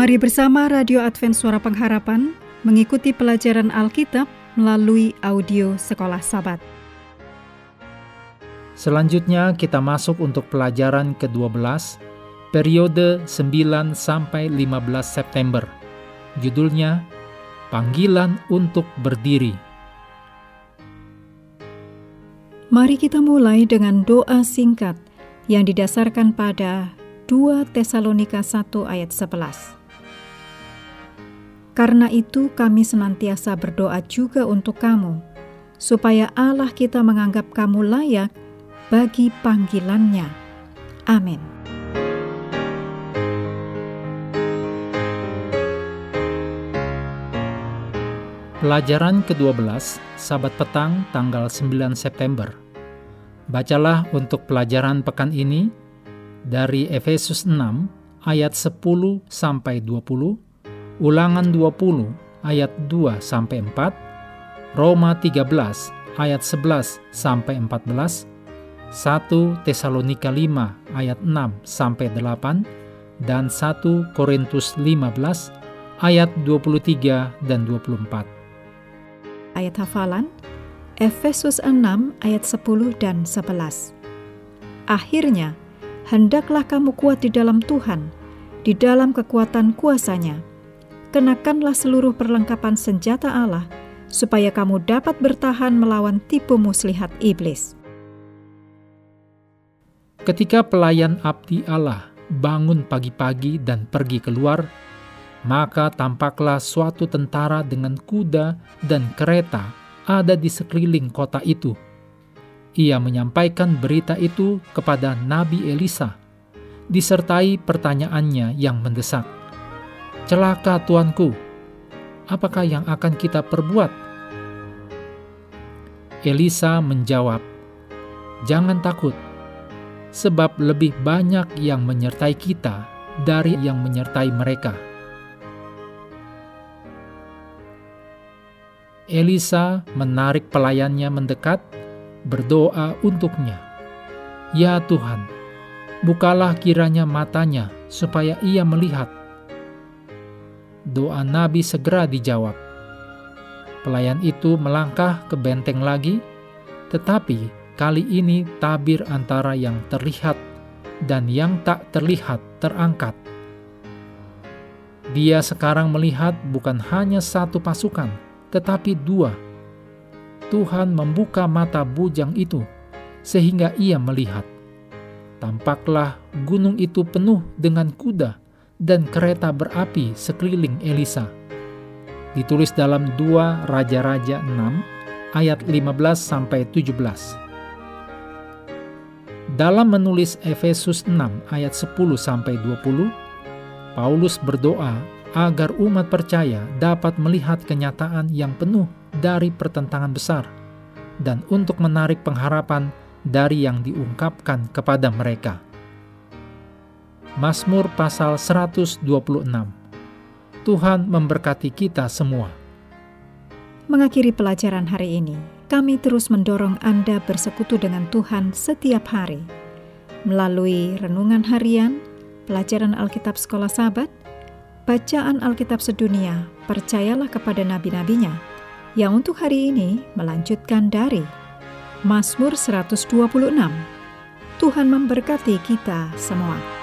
Mari bersama Radio Advent Suara Pengharapan mengikuti pelajaran Alkitab melalui audio Sekolah Sabat. Selanjutnya kita masuk untuk pelajaran ke-12 periode 9 sampai 15 September. Judulnya Panggilan untuk Berdiri. Mari kita mulai dengan doa singkat yang didasarkan pada 2 Tesalonika 1 ayat 11. Karena itu kami senantiasa berdoa juga untuk kamu, supaya Allah kita menganggap kamu layak bagi panggilannya. Amin. Pelajaran ke-12, Sabat Petang tanggal 9 September. Bacalah untuk pelajaran pekan ini dari Efesus 6 ayat 10 sampai 20, Ulangan 20 ayat 2 sampai 4, Roma 13 ayat 11 sampai 14, 1 Tesalonika 5 ayat 6 sampai 8 dan 1 Korintus 15 ayat 23 dan 24. Ayat hafalan Efesus 6 ayat 10 dan 11. Akhirnya, hendaklah kamu kuat di dalam Tuhan, di dalam kekuatan kuasanya. Kenakanlah seluruh perlengkapan senjata Allah, supaya kamu dapat bertahan melawan tipu muslihat iblis. Ketika pelayan abdi Allah bangun pagi-pagi dan pergi keluar, maka tampaklah suatu tentara dengan kuda dan kereta ada di sekeliling kota itu ia menyampaikan berita itu kepada Nabi Elisa, disertai pertanyaannya yang mendesak. Celaka tuanku, apakah yang akan kita perbuat? Elisa menjawab, Jangan takut, sebab lebih banyak yang menyertai kita dari yang menyertai mereka. Elisa menarik pelayannya mendekat berdoa untuknya. Ya Tuhan, bukalah kiranya matanya supaya ia melihat. Doa Nabi segera dijawab. Pelayan itu melangkah ke benteng lagi, tetapi kali ini tabir antara yang terlihat dan yang tak terlihat terangkat. Dia sekarang melihat bukan hanya satu pasukan, tetapi dua Tuhan membuka mata bujang itu sehingga ia melihat. Tampaklah gunung itu penuh dengan kuda dan kereta berapi sekeliling Elisa. Ditulis dalam 2 Raja-Raja 6 ayat 15 sampai 17. Dalam menulis Efesus 6 ayat 10 sampai 20, Paulus berdoa agar umat percaya dapat melihat kenyataan yang penuh dari pertentangan besar dan untuk menarik pengharapan dari yang diungkapkan kepada mereka. Mazmur pasal 126 Tuhan memberkati kita semua. Mengakhiri pelajaran hari ini, kami terus mendorong Anda bersekutu dengan Tuhan setiap hari melalui renungan harian, pelajaran Alkitab Sekolah Sabat, bacaan Alkitab sedunia, percayalah kepada nabi-nabinya, yang untuk hari ini melanjutkan dari Mazmur 126. Tuhan memberkati kita semua.